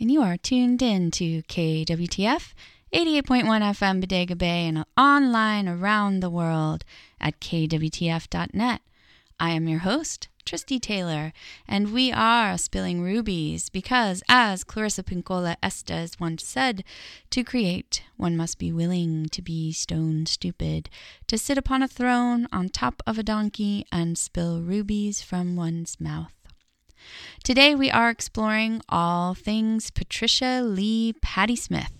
and you are tuned in to KWTF 88.1 FM Bodega Bay and online around the world at kwtf.net. I am your host, Tristy Taylor, and we are spilling rubies because, as Clarissa Pinkola Estes once said, to create, one must be willing to be stone stupid, to sit upon a throne on top of a donkey and spill rubies from one's mouth. Today we are exploring all things Patricia Lee Patti Smith.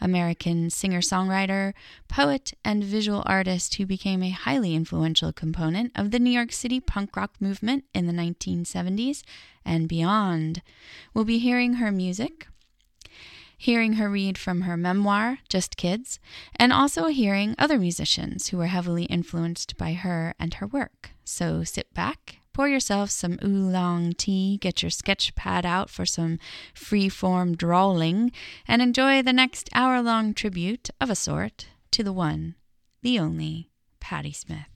American singer songwriter, poet, and visual artist who became a highly influential component of the New York City punk rock movement in the 1970s and beyond. We'll be hearing her music, hearing her read from her memoir, Just Kids, and also hearing other musicians who were heavily influenced by her and her work. So sit back Pour yourself some oolong tea, get your sketch pad out for some free-form drawling, and enjoy the next hour long tribute of a sort to the one, the only Patti Smith.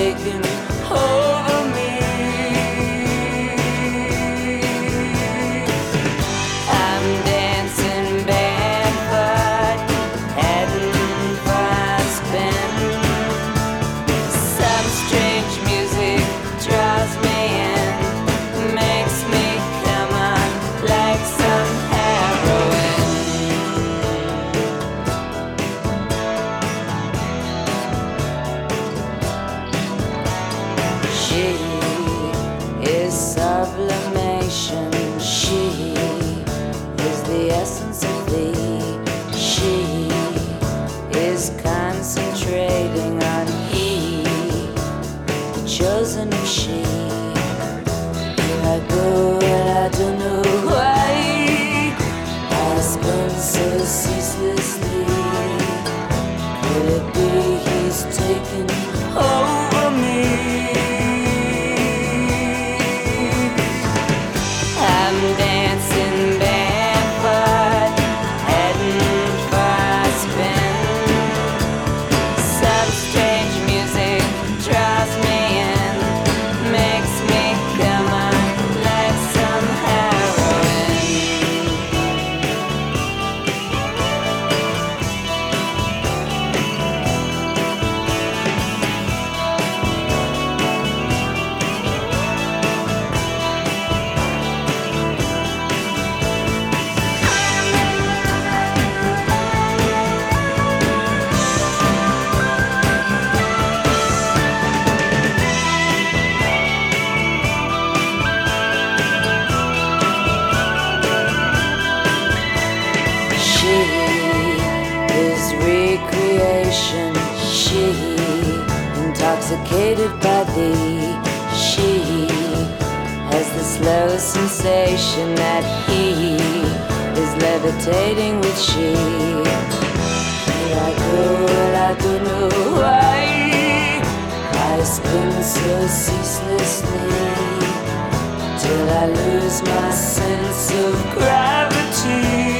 taking She, intoxicated by thee, she has the slow sensation that he is levitating with she. I don't know. I spin so ceaselessly till I lose my sense of gravity.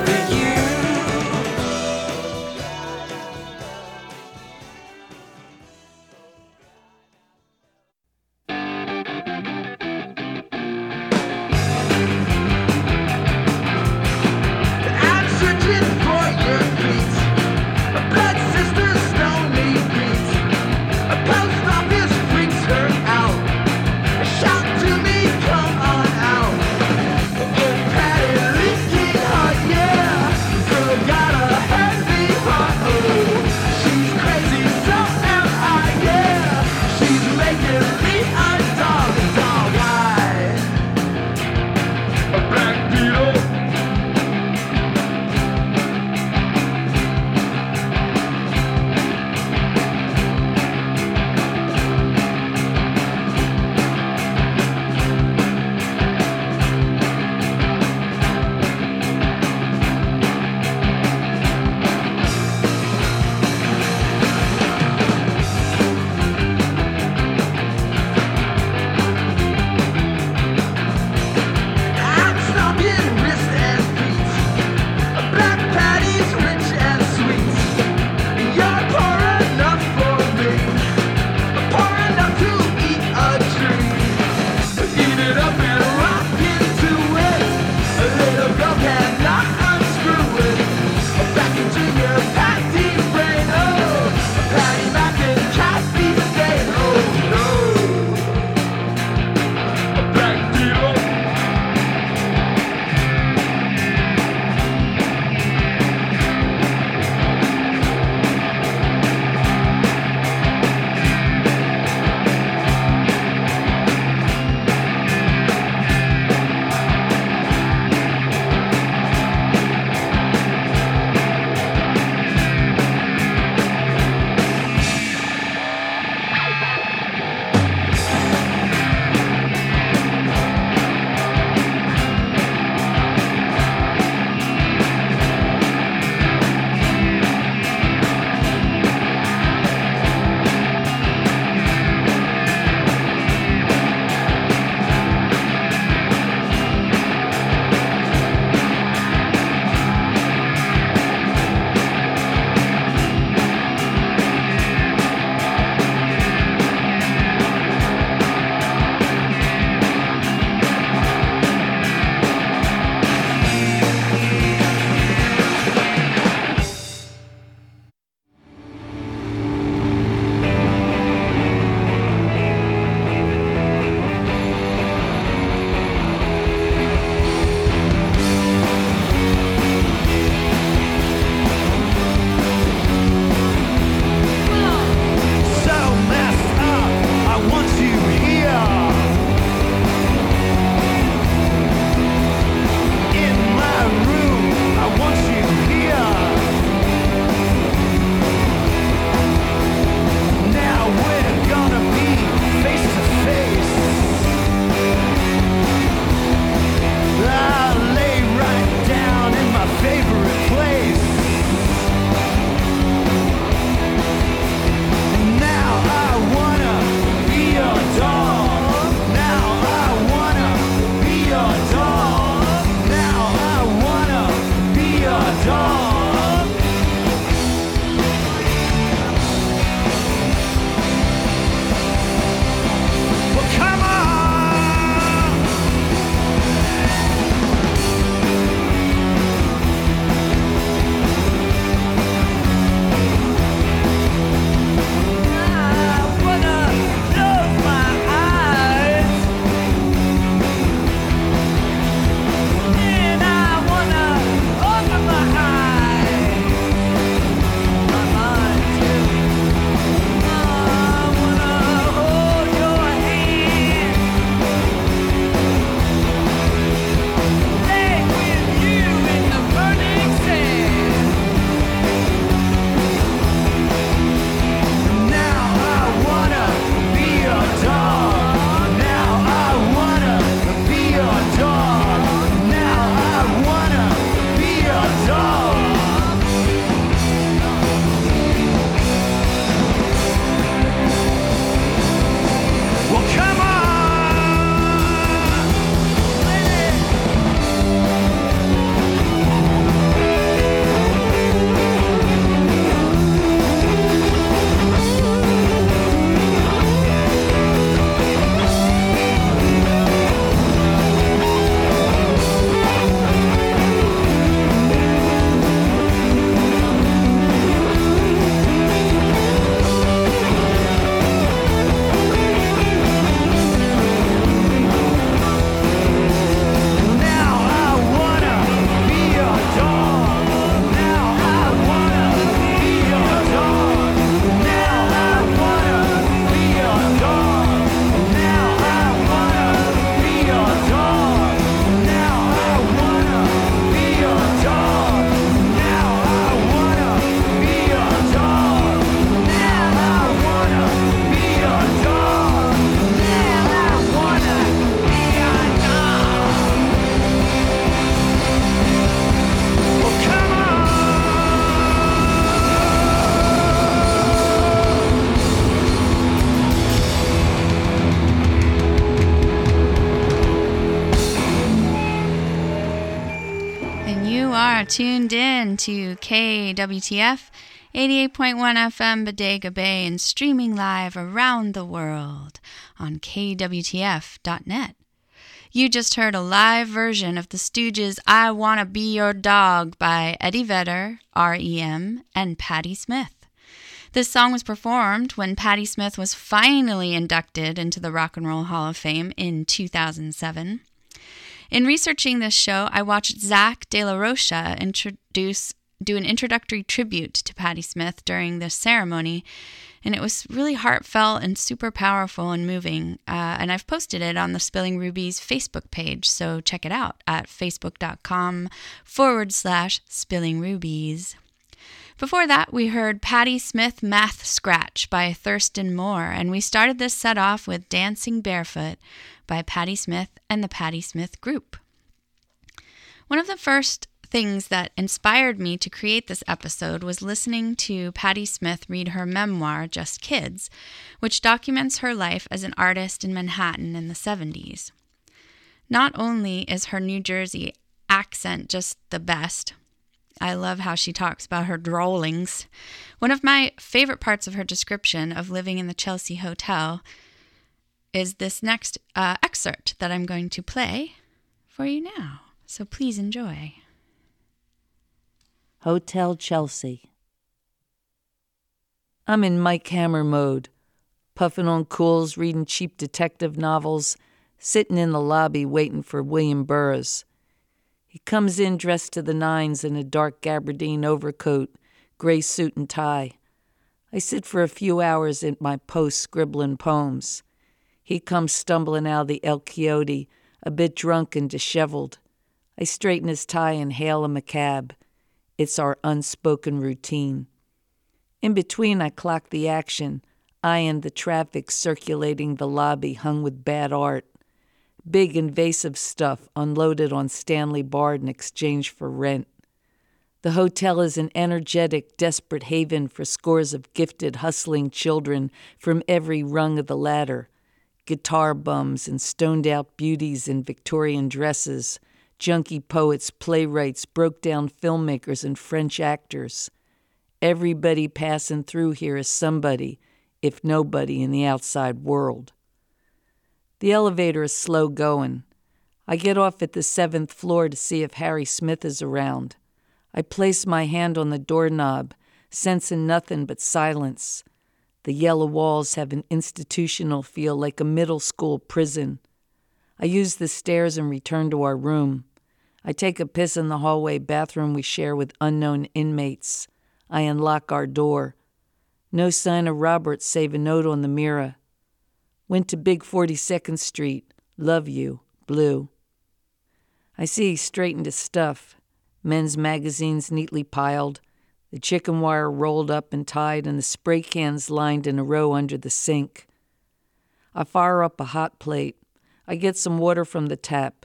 KWTF 88.1 FM Bodega Bay and streaming live around the world on KWTF.net. You just heard a live version of the Stooges' I Wanna Be Your Dog by Eddie Vedder, REM, and Patti Smith. This song was performed when Patti Smith was finally inducted into the Rock and Roll Hall of Fame in 2007. In researching this show, I watched Zach De La Rocha introduce do an introductory tribute to Patti Smith during this ceremony, and it was really heartfelt and super powerful and moving. Uh, and I've posted it on the Spilling Rubies Facebook page, so check it out at facebook.com forward slash spilling rubies. Before that, we heard Patti Smith Math Scratch by Thurston Moore, and we started this set off with Dancing Barefoot by Patti Smith and the Patti Smith Group. One of the first things that inspired me to create this episode was listening to Patti Smith read her memoir, Just Kids, which documents her life as an artist in Manhattan in the 70s. Not only is her New Jersey accent just the best, I love how she talks about her drollings. One of my favorite parts of her description of living in the Chelsea Hotel is this next uh, excerpt that I'm going to play for you now. So please enjoy. Hotel Chelsea. I'm in Mike Hammer mode, puffing on cools, reading cheap detective novels, sitting in the lobby waiting for William Burroughs. He comes in dressed to the nines in a dark gabardine overcoat, gray suit and tie. I sit for a few hours at my post scribbling poems. He comes stumbling out of the El Quijote, a bit drunk and disheveled. I straighten his tie and hail him a cab. It's our unspoken routine. In between, I clock the action, eyeing the traffic circulating the lobby hung with bad art big invasive stuff unloaded on Stanley Bard in exchange for rent. The hotel is an energetic, desperate haven for scores of gifted, hustling children from every rung of the ladder guitar bums and stoned out beauties in Victorian dresses, junkie poets, playwrights, broke down filmmakers, and French actors. Everybody passing through here is somebody, if nobody, in the outside world. The elevator is slow going. I get off at the seventh floor to see if Harry Smith is around. I place my hand on the doorknob, sensing nothing but silence. The yellow walls have an institutional feel like a middle school prison. I use the stairs and return to our room. I take a piss in the hallway bathroom we share with unknown inmates. I unlock our door. No sign of Robert save a note on the mirror. Went to Big 42nd Street. Love you. Blue. I see he straightened his stuff. Men's magazines neatly piled, the chicken wire rolled up and tied, and the spray cans lined in a row under the sink. I fire up a hot plate. I get some water from the tap.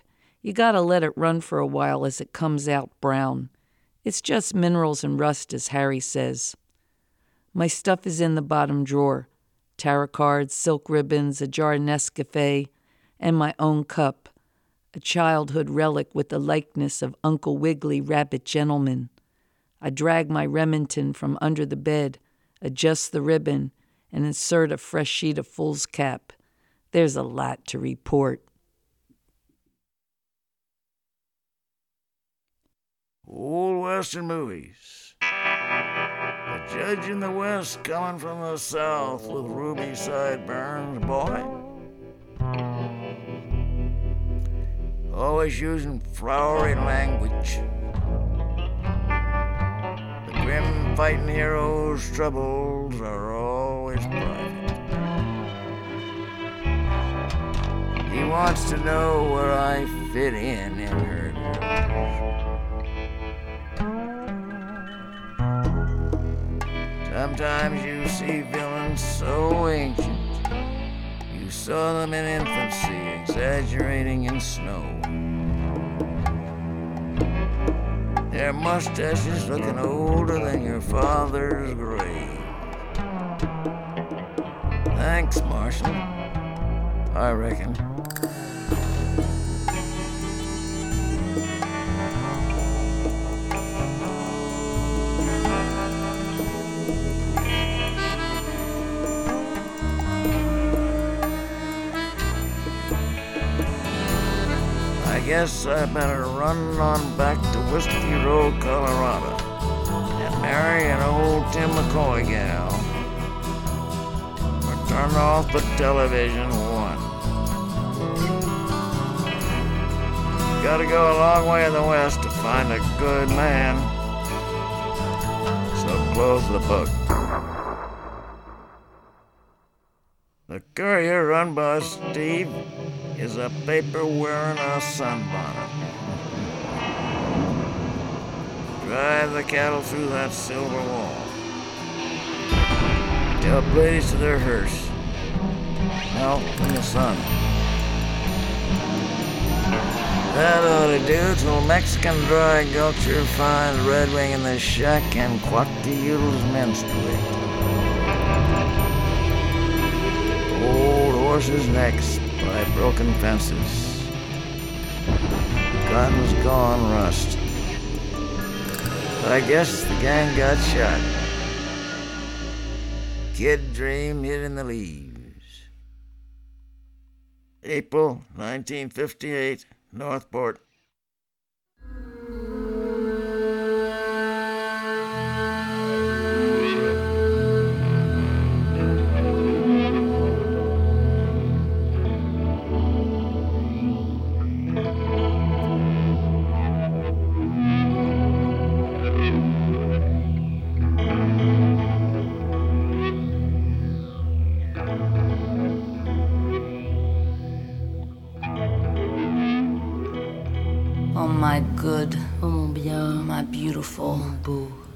You gotta let it run for a while as it comes out brown. It's just minerals and rust, as Harry says. My stuff is in the bottom drawer tarot cards, silk ribbons, a jar of Nescafe, and my own cup, a childhood relic with the likeness of Uncle Wiggily, Rabbit Gentleman. I drag my Remington from under the bed, adjust the ribbon, and insert a fresh sheet of foolscap. There's a lot to report. Old Western movies. A judge in the West coming from the South with ruby sideburns, boy. Always using flowery language. The grim fighting hero's troubles are always private. He wants to know where I fit in in her Sometimes you see villains so ancient, you saw them in infancy, exaggerating in snow. Their mustaches looking older than your father's grave. Thanks, Marshal. I reckon. Guess I better run on back to Whiskey Road, Colorado, and marry an old Tim McCoy gal. Or turn off the television one. Gotta go a long way in the west to find a good man. So close the book. The courier run by Steve is a paper wearing a sunbonnet. Drive the cattle through that silver wall. Tell the ladies to their hearse. Melt in the sun. That ought to do till Mexican dry gulcher finds Red Wing in the shack and Quatil's menstruate. Old horses' necks by broken fences. Guns gone rust. I guess the gang got shot. Kid dream hid in the leaves. April 1958, Northport.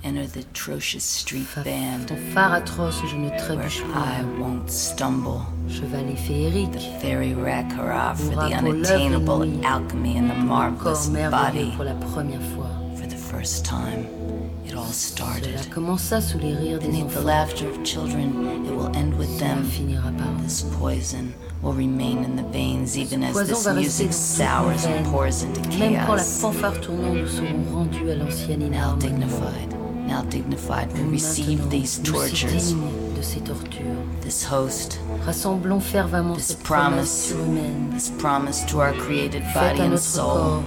Enter the atrocious street band atroce, je ne trébuche I won't stumble. Chevalet féerique, Fairy Rakara for the unattainable alchemy and the marvelous body. pour la première fois. For the first time, it all Cela started. commença sous les rires des Beneath the laughter of children, it will end with them. finira par This poison will remain in the veins even as this music dans toutes nos sours and pours into Même quand la chaos. fanfare tournant, nous serons rendus à l'ancienne inharmonie. Dignified, now dignified, we receive these tortures. dignes de ces tortures. This host, This promise. this promise to our created body and soul.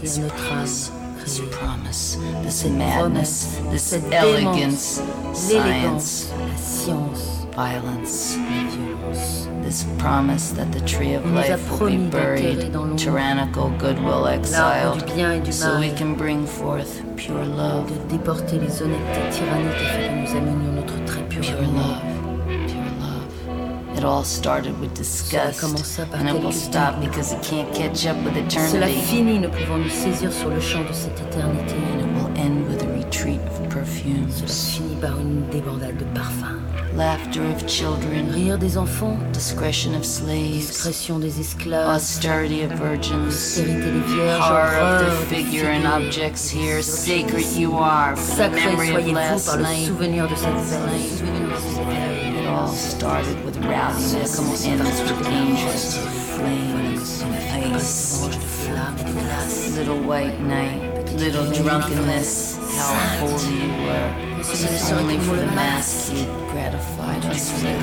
This à notre âme promise, this promise, this madness, this elegance, démence, science, l'élégance, science, violence. This promise that the tree of On nous a life will be buried, tyrannical goodwill exiled, bien et du so we can bring forth pure love, de déporter les honnêtetés tyranniques afin que nous amenions notre très pur pure love, pure love. It all started with disgust, and it will stop because it can't catch up with Cela eternity, finit, ne pouvant nous saisir sur le champ de cette éternité. and it will end with a retreat of Cela finit par une débandade de parfums. laughter of children, Rire des enfants, discretion of slaves, discrétion des esclaves, austerity of virgins, austérité des vierges, horror of the figure and objects here. Sacred you are Sacré soyez-vous last par le souvenir de cette veille. It all started with rowdiness and with flames and ice. Little white night, little drunkenness, how holy you were. Only for the mask you gratified us with.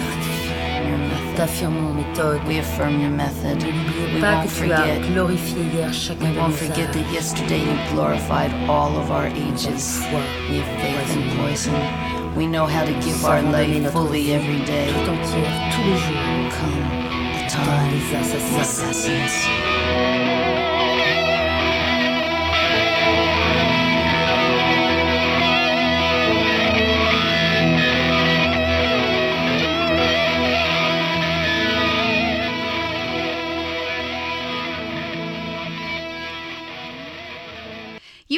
T'affirmons méthode. We affirm your method. We Pas won't que tu as forget. glorifié hier chacun We won't forget that yesterday you glorified all of our ages. We have faith in poison. We know how to give our life fully every day. Tout entière, tous les jours. Come, the time, the assassins.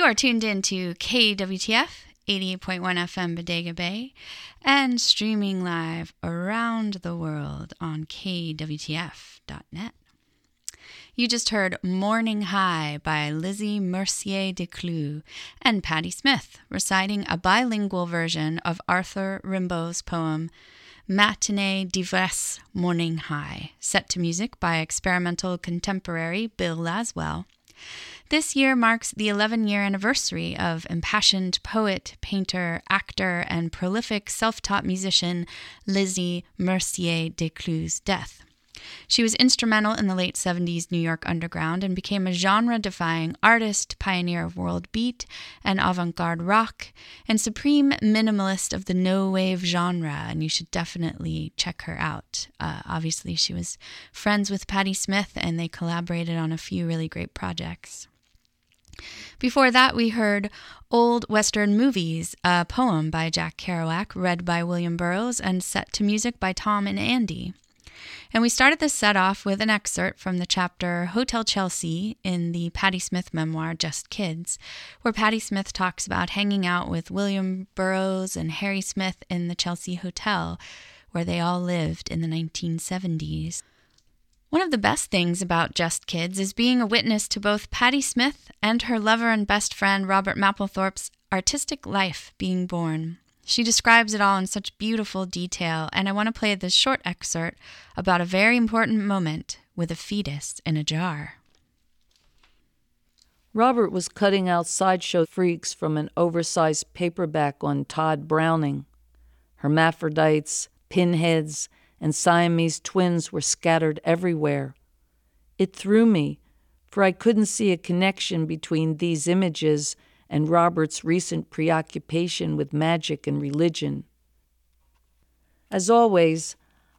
You are tuned in to KWTF 88.1 FM Bodega Bay and streaming live around the world on KWTF.net. You just heard Morning High by Lizzy Mercier Descloux and Patti Smith reciting a bilingual version of Arthur Rimbaud's poem Matinee d'Ivresse Morning High, set to music by experimental contemporary Bill Laswell. This year marks the 11 year anniversary of impassioned poet, painter, actor, and prolific self taught musician Lizzie Mercier de Clou's death. She was instrumental in the late 70s New York underground and became a genre defying artist, pioneer of world beat and avant garde rock, and supreme minimalist of the no wave genre. And you should definitely check her out. Uh, obviously, she was friends with Patti Smith and they collaborated on a few really great projects. Before that, we heard Old Western Movies, a poem by Jack Kerouac, read by William Burroughs, and set to music by Tom and Andy. And we started this set off with an excerpt from the chapter Hotel Chelsea in the Patti Smith memoir Just Kids, where Patti Smith talks about hanging out with William Burroughs and Harry Smith in the Chelsea Hotel, where they all lived in the 1970s. One of the best things about Just Kids is being a witness to both Patti Smith and her lover and best friend Robert Mapplethorpe's artistic life being born. She describes it all in such beautiful detail, and I want to play this short excerpt about a very important moment with a fetus in a jar. Robert was cutting out sideshow freaks from an oversized paperback on Tod Browning. Hermaphrodites, pinheads, and Siamese twins were scattered everywhere. It threw me, for I couldn't see a connection between these images and Robert's recent preoccupation with magic and religion. As always,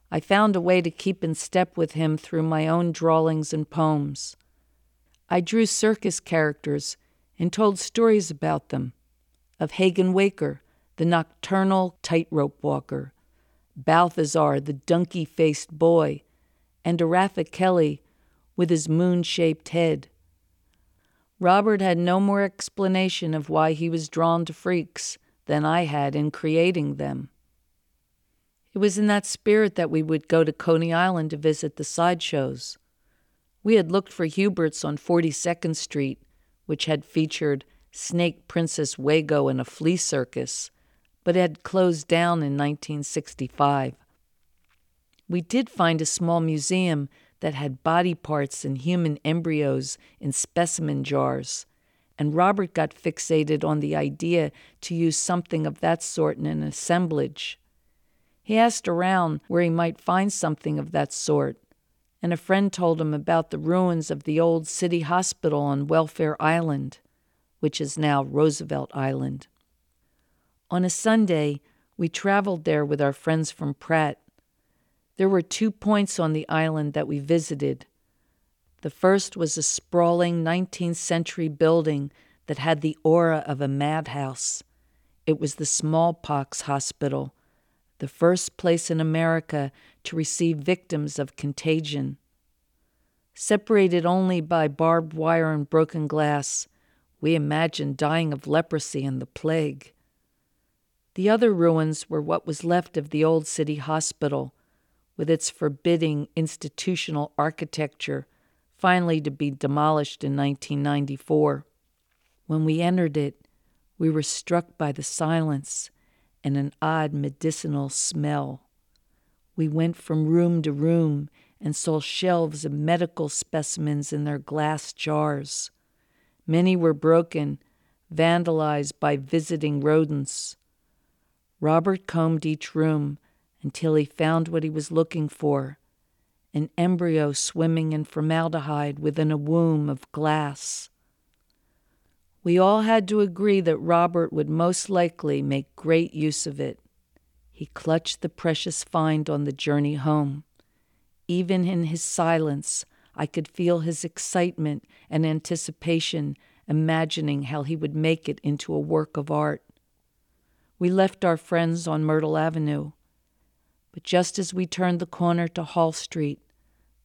I found a way to keep in step with him through my own drawings and poems. I drew circus characters and told stories about them of Hagen Waker, the nocturnal tightrope walker, Balthazar, the donkey faced boy, and Oratha Kelly with his moon shaped head. Robert had no more explanation of why he was drawn to freaks than I had in creating them. It was in that spirit that we would go to Coney Island to visit the sideshows. We had looked for Hubert's on 42nd Street, which had featured Snake Princess Wago in a flea circus, but had closed down in 1965. We did find a small museum that had body parts and human embryos in specimen jars, and Robert got fixated on the idea to use something of that sort in an assemblage. He asked around where he might find something of that sort, and a friend told him about the ruins of the old city hospital on Welfare Island, which is now Roosevelt Island. On a Sunday, we traveled there with our friends from Pratt there were two points on the island that we visited. The first was a sprawling 19th century building that had the aura of a madhouse. It was the smallpox hospital, the first place in America to receive victims of contagion. Separated only by barbed wire and broken glass, we imagined dying of leprosy and the plague. The other ruins were what was left of the old city hospital with its forbidding institutional architecture, finally to be demolished in 1994. When we entered it, we were struck by the silence and an odd medicinal smell. We went from room to room and saw shelves of medical specimens in their glass jars. Many were broken, vandalized by visiting rodents. Robert combed each room until he found what he was looking for an embryo swimming in formaldehyde within a womb of glass. We all had to agree that Robert would most likely make great use of it. He clutched the precious find on the journey home. Even in his silence, I could feel his excitement and anticipation, imagining how he would make it into a work of art. We left our friends on Myrtle Avenue. But just as we turned the corner to Hall Street,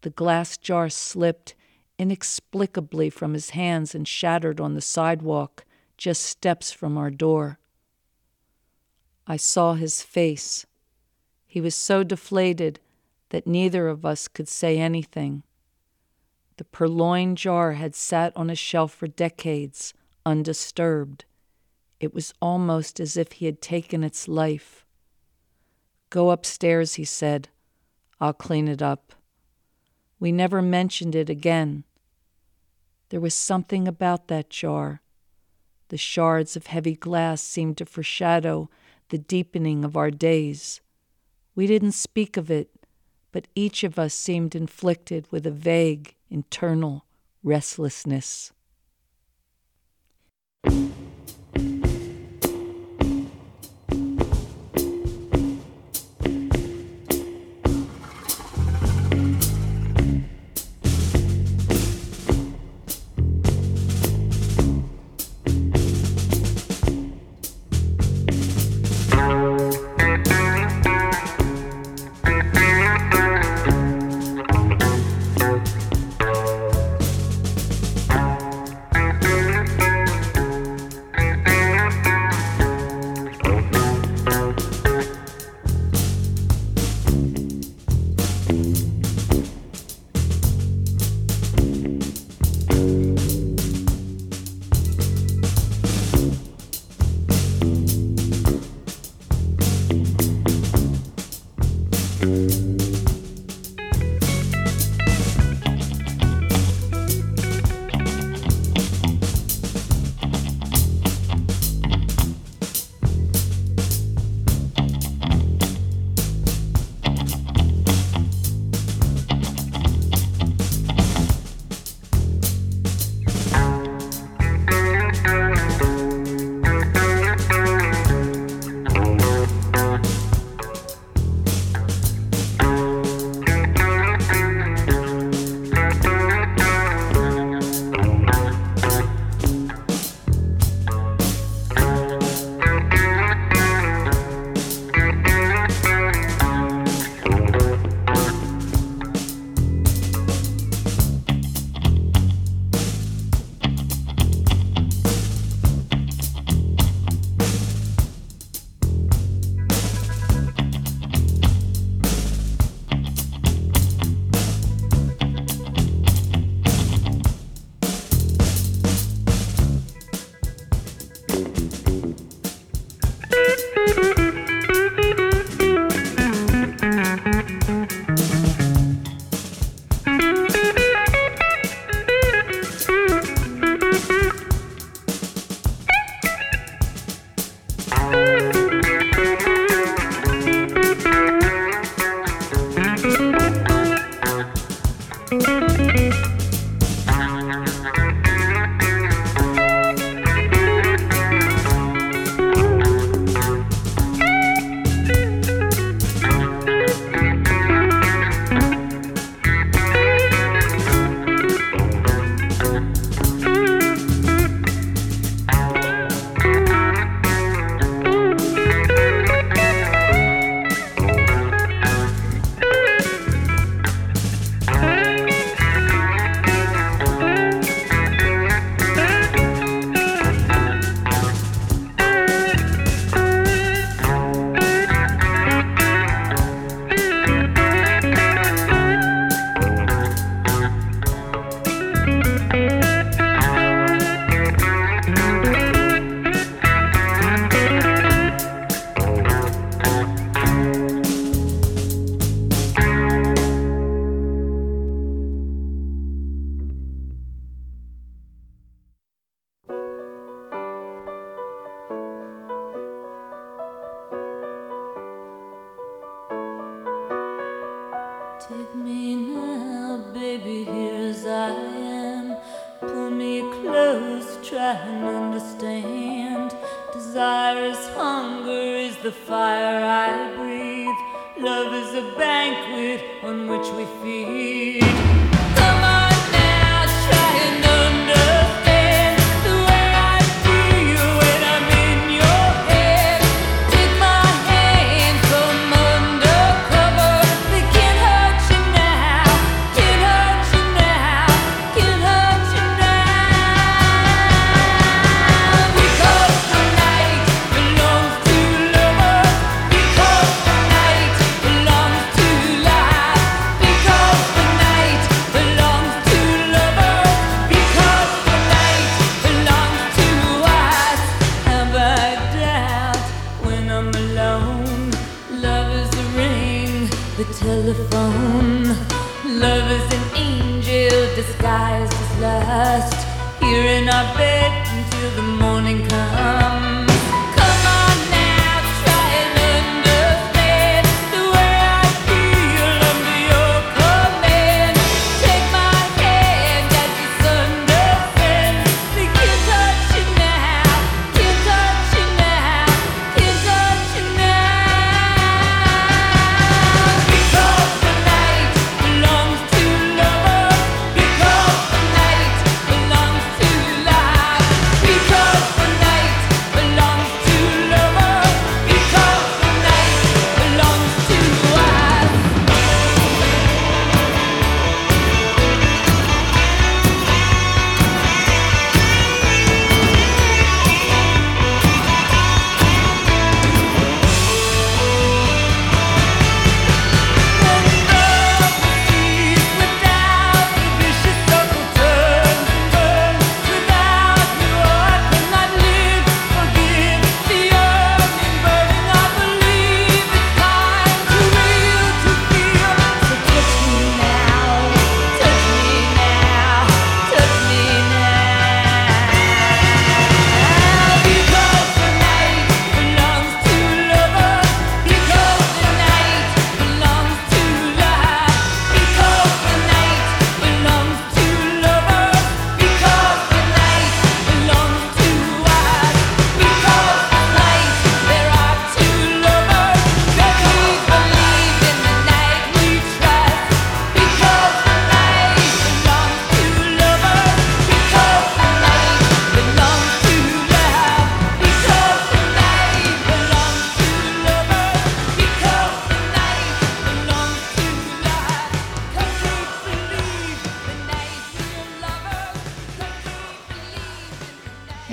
the glass jar slipped inexplicably from his hands and shattered on the sidewalk just steps from our door. I saw his face. He was so deflated that neither of us could say anything. The purloined jar had sat on a shelf for decades, undisturbed. It was almost as if he had taken its life. Go upstairs, he said. I'll clean it up. We never mentioned it again. There was something about that jar. The shards of heavy glass seemed to foreshadow the deepening of our days. We didn't speak of it, but each of us seemed inflicted with a vague internal restlessness.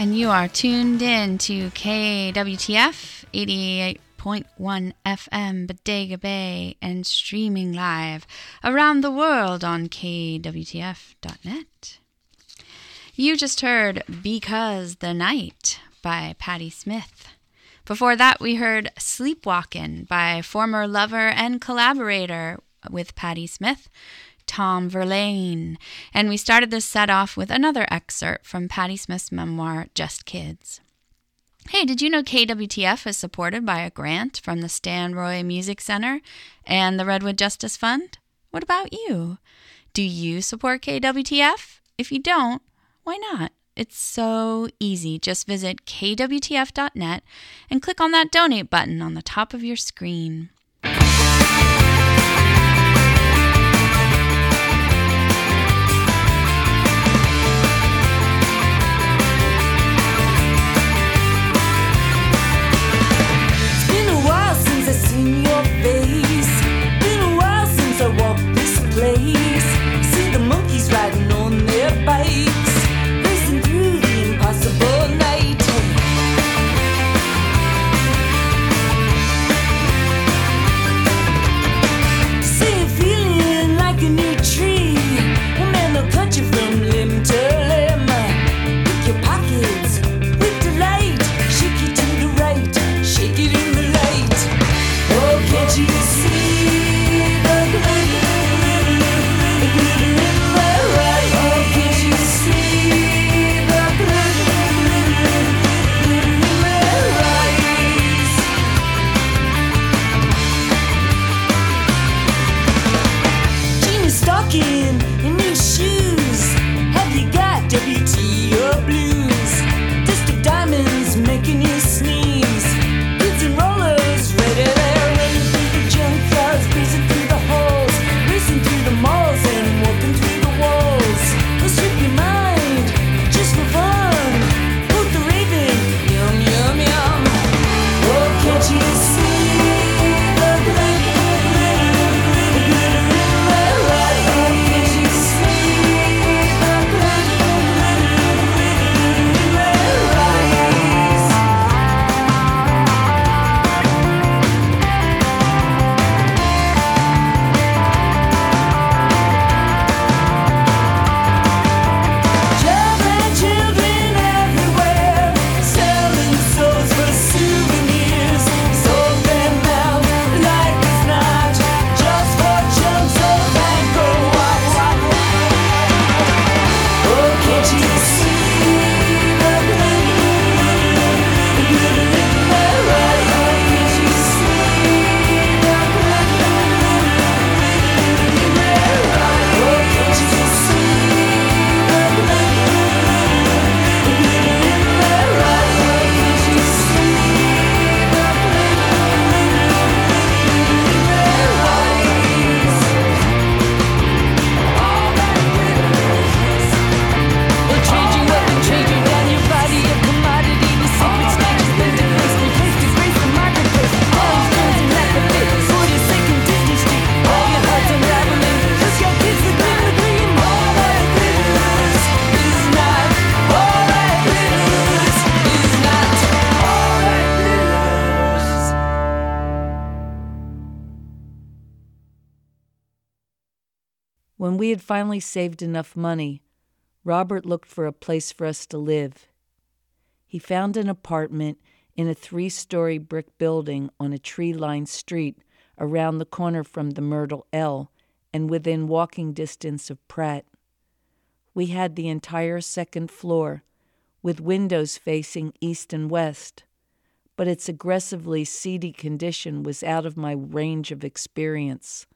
And you are tuned in to KWTF 88.1 FM Bodega Bay and streaming live around the world on KWTF.net. You just heard Because the Night by Patti Smith. Before that, we heard Sleepwalkin' by former lover and collaborator with Patti Smith, Tom Verlaine. And we started this set off with another excerpt from Patti Smith's memoir, Just Kids. Hey, did you know KWTF is supported by a grant from the Stanroy Music Center and the Redwood Justice Fund? What about you? Do you support KWTF? If you don't, why not? It's so easy. Just visit kwtf.net and click on that donate button on the top of your screen. Had finally saved enough money, Robert looked for a place for us to live. He found an apartment in a three story brick building on a tree lined street around the corner from the Myrtle El and within walking distance of Pratt. We had the entire second floor, with windows facing east and west, but its aggressively seedy condition was out of my range of experience.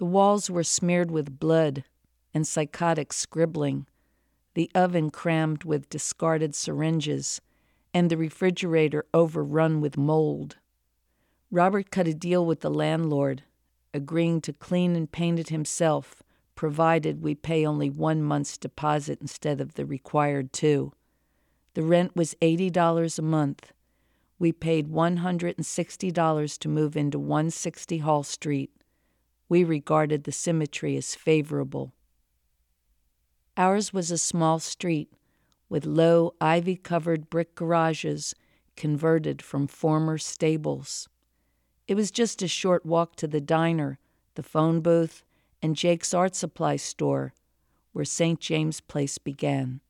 The walls were smeared with blood and psychotic scribbling, the oven crammed with discarded syringes, and the refrigerator overrun with mold. Robert cut a deal with the landlord, agreeing to clean and paint it himself, provided we pay only one month's deposit instead of the required two. The rent was $80 a month. We paid $160 to move into 160 Hall Street. We regarded the symmetry as favorable. Ours was a small street, with low, ivy covered brick garages converted from former stables. It was just a short walk to the diner, the phone booth, and Jake's art supply store, where St. James Place began.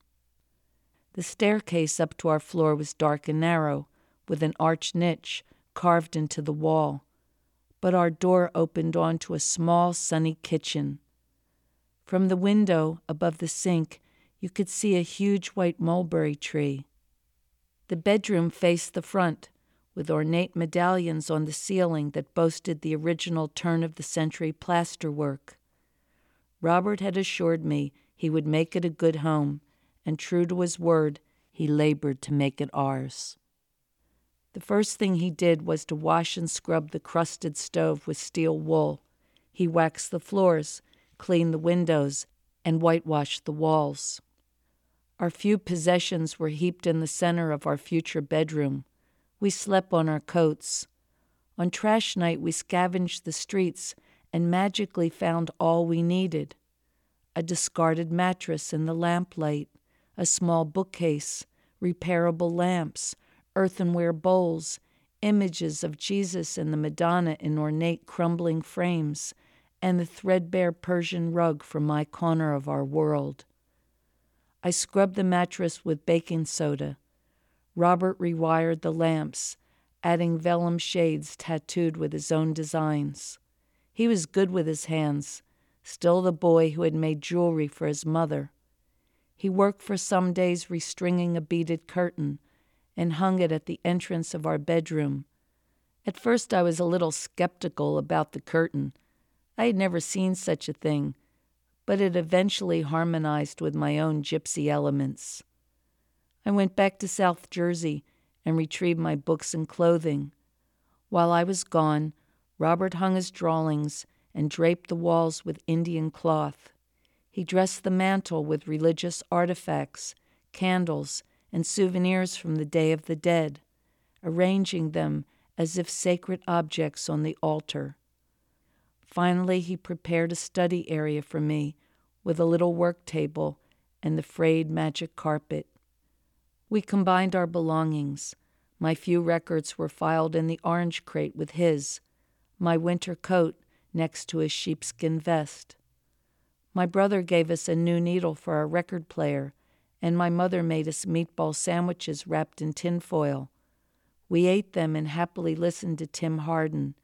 The staircase up to our floor was dark and narrow, with an arched niche carved into the wall, but our door opened onto a small, sunny kitchen. From the window above the sink, you could see a huge white mulberry tree. The bedroom faced the front, with ornate medallions on the ceiling that boasted the original turn of the century plasterwork. Robert had assured me he would make it a good home, and true to his word, he labored to make it ours. The first thing he did was to wash and scrub the crusted stove with steel wool. He waxed the floors, cleaned the windows, and whitewashed the walls. Our few possessions were heaped in the center of our future bedroom. We slept on our coats. On trash night, we scavenged the streets and magically found all we needed a discarded mattress in the lamplight, a small bookcase, repairable lamps, earthenware bowls, images of Jesus and the Madonna in ornate crumbling frames, and the threadbare Persian rug from my corner of our world. I scrubbed the mattress with baking soda. Robert rewired the lamps, adding vellum shades tattooed with his own designs. He was good with his hands, still the boy who had made jewelry for his mother. He worked for some days restringing a beaded curtain and hung it at the entrance of our bedroom. At first, I was a little skeptical about the curtain. I had never seen such a thing, but it eventually harmonized with my own gypsy elements. I went back to South Jersey and retrieved my books and clothing. While I was gone, Robert hung his drawings and draped the walls with Indian cloth. He dressed the mantel with religious artifacts, candles, and souvenirs from the Day of the Dead, arranging them as if sacred objects on the altar. Finally, he prepared a study area for me with a little work table and the frayed magic carpet. We combined our belongings. My few records were filed in the orange crate with his, my winter coat next to his sheepskin vest. My brother gave us a new needle for our record player and my mother made us meatball sandwiches wrapped in tinfoil. We ate them and happily listened to Tim Hardin,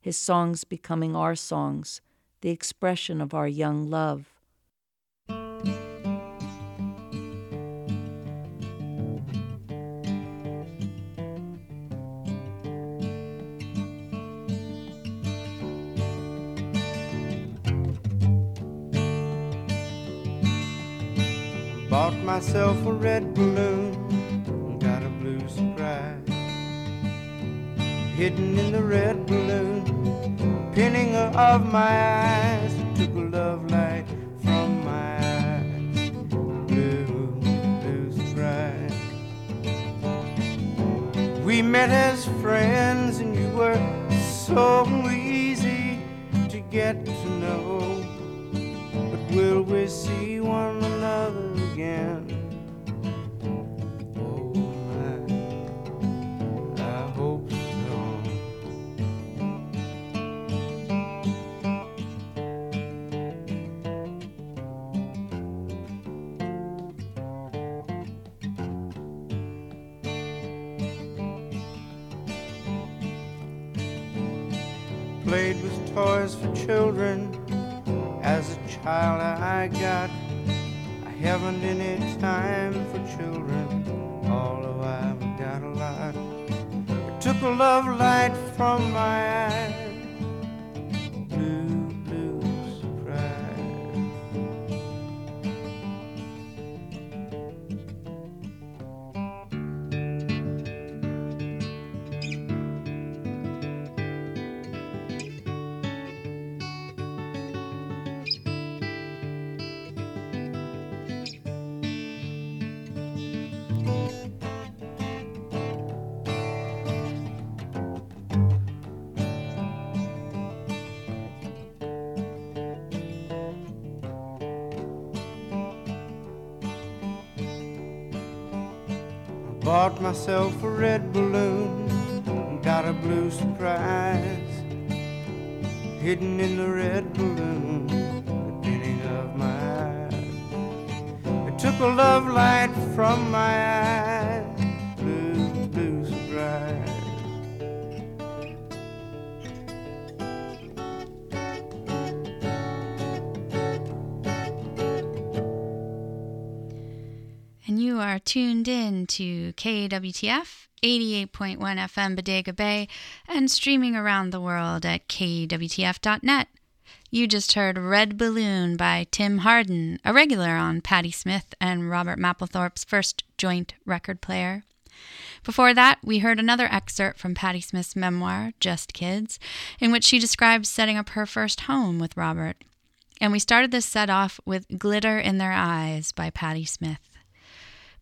his songs becoming our songs, the expression of our young love. Myself a red balloon, and got a blue surprise. Hidden in the red balloon, pinning of my eyes, took a love light from my eyes. Blue, blue surprise. We met as friends, and you were so easy to get to know. But will we see one another? again. As a child, I got I haven't any time for children, although I've got a lot. I took a love light from my eyes myself a red balloon got a blue surprise hidden in the red balloon, the beginning of my eyes. It took a love light from my eyes, tuned in to KWTF 88.1 FM Bodega Bay and streaming around the world at kwtf.net. You just heard Red Balloon by Tim Hardin, a regular on Patti Smith and Robert Mapplethorpe's first joint record player. Before that, we heard another excerpt from Patti Smith's memoir, Just Kids, in which she describes setting up her first home with Robert. And we started this set off with Glitter in Their Eyes by Patti Smith.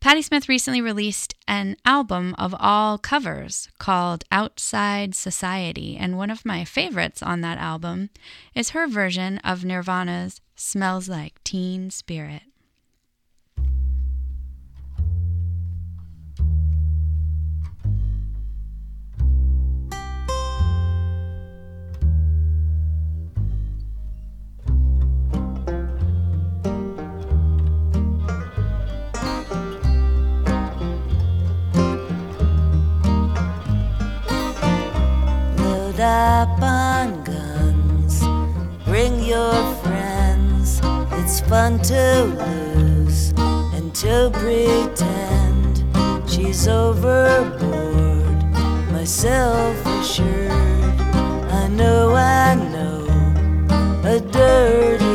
Patti Smith recently released an album of all covers called Outside Society, and one of my favorites on that album is her version of Nirvana's Smells Like Teen Spirit. Up on guns, bring your friends. It's fun to lose and to pretend she's overboard. Myself assured, I know, I know, a dirty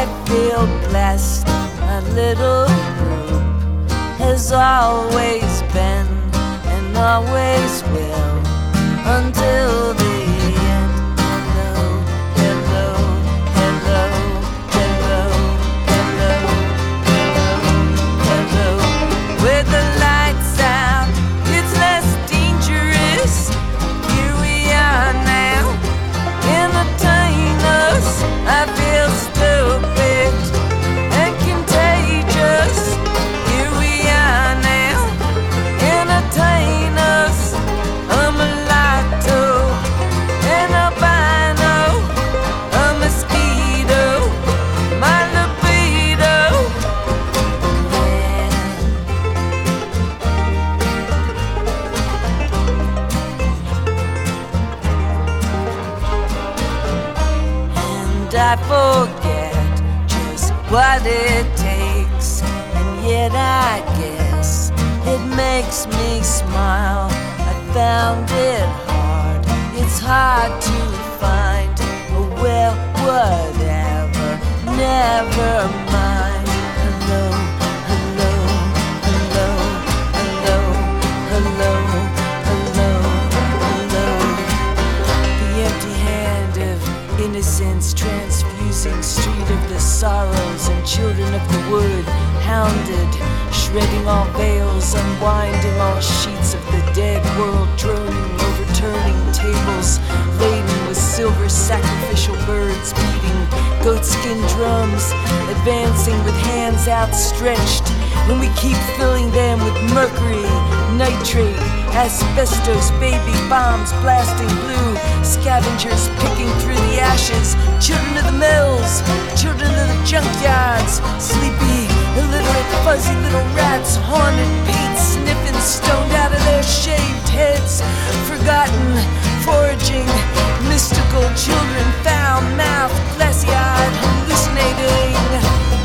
I feel blessed. My little group has always been and always will until the what it takes. And yet I guess it makes me smile. I found it hard, it's hard to find. Oh, well, whatever, never mind. Hello, hello, hello, hello, hello, hello, hello. The empty hand of innocence transfusing street of the children of the wood hounded, shredding all veils, unwinding all sheets of the dead world, droning, overturning tables laden with silver sacrificial birds beating goatskin drums, advancing with hands outstretched. And we keep filling them with mercury, nitrate, asbestos, baby bombs blasting blue, scavengers picking through the ashes, children of the mills, children of the junkyards, sleepy, illiterate, fuzzy little rats, haunted Pete sniffing stoned out of their shaved heads, forgotten, foraging, mystical children, foul mouthed, glassy eyed, hallucinating.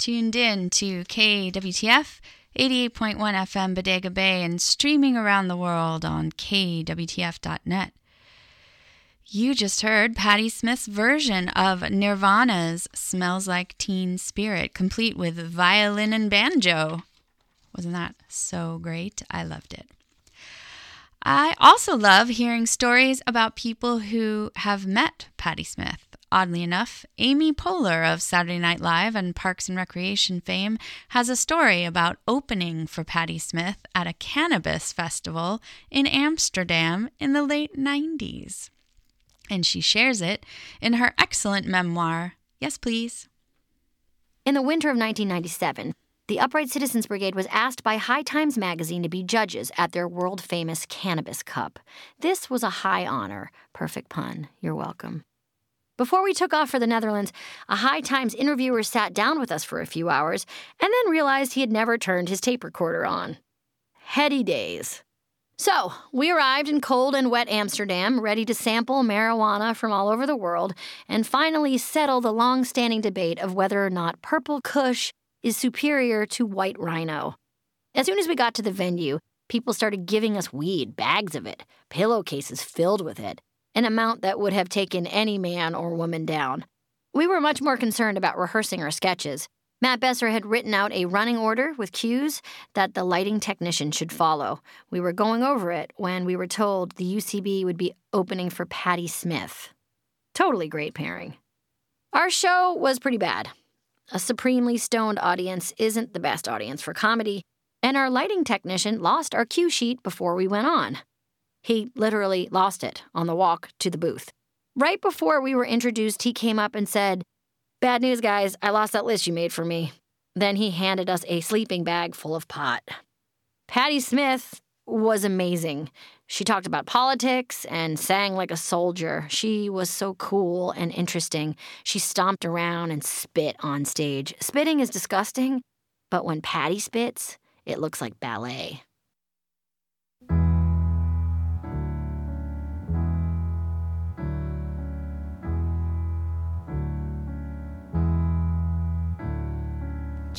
Tuned in to KWTF 88.1 FM Bodega Bay and streaming around the world on KWTF.net. You just heard Patti Smith's version of Nirvana's Smells Like Teen Spirit, complete with violin and banjo. Wasn't that so great? I loved it. I also love hearing stories about people who have met Patti Smith. Oddly enough, Amy Poehler of Saturday Night Live and Parks and Recreation fame has a story about opening for Patti Smith at a cannabis festival in Amsterdam in the late 90s. And she shares it in her excellent memoir. Yes, please. In the winter of 1997, the Upright Citizens Brigade was asked by High Times magazine to be judges at their world famous Cannabis Cup. This was a high honor. Perfect pun. You're welcome. Before we took off for the Netherlands, a High Times interviewer sat down with us for a few hours and then realized he had never turned his tape recorder on. Heady days. So, we arrived in cold and wet Amsterdam, ready to sample marijuana from all over the world, and finally settle the long standing debate of whether or not purple kush is superior to white rhino. As soon as we got to the venue, people started giving us weed, bags of it, pillowcases filled with it, an amount that would have taken any man or woman down. We were much more concerned about rehearsing our sketches. Matt Besser had written out a running order with cues that the lighting technician should follow. We were going over it when we were told the UCB would be opening for Patti Smith. Totally great pairing. Our show was pretty bad. A supremely stoned audience isn't the best audience for comedy, and our lighting technician lost our cue sheet before we went on. He literally lost it on the walk to the booth. Right before we were introduced, he came up and said, Bad news, guys, I lost that list you made for me. Then he handed us a sleeping bag full of pot. Patti Smith was amazing. She talked about politics and sang like a soldier. She was so cool and interesting. She stomped around and spit on stage. Spitting is disgusting, but when Patti spits, it looks like ballet.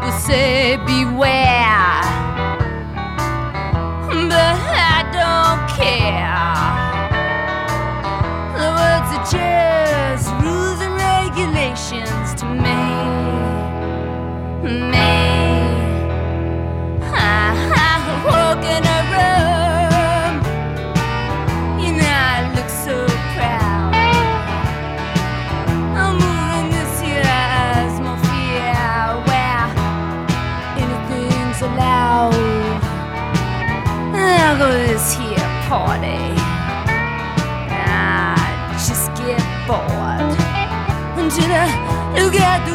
People say beware, but I don't care. The words are just rules and regulations to me. together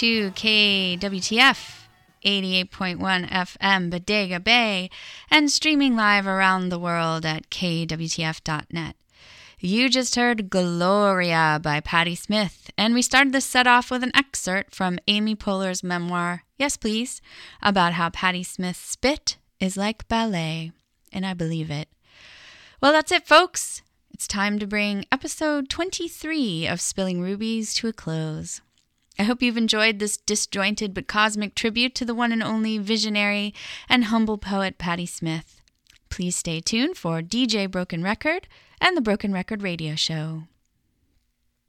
to KWTF 88.1 FM Bodega Bay and streaming live around the world at kwtf.net. You just heard Gloria by Patti Smith, and we started this set off with an excerpt from Amy Poehler's memoir, Yes Please, about how Patti Smith's spit is like ballet, and I believe it. Well, that's it, folks. It's time to bring episode 23 of Spilling Rubies to a close. I hope you've enjoyed this disjointed but cosmic tribute to the one and only visionary and humble poet Patti Smith. Please stay tuned for DJ Broken Record and the Broken Record Radio Show.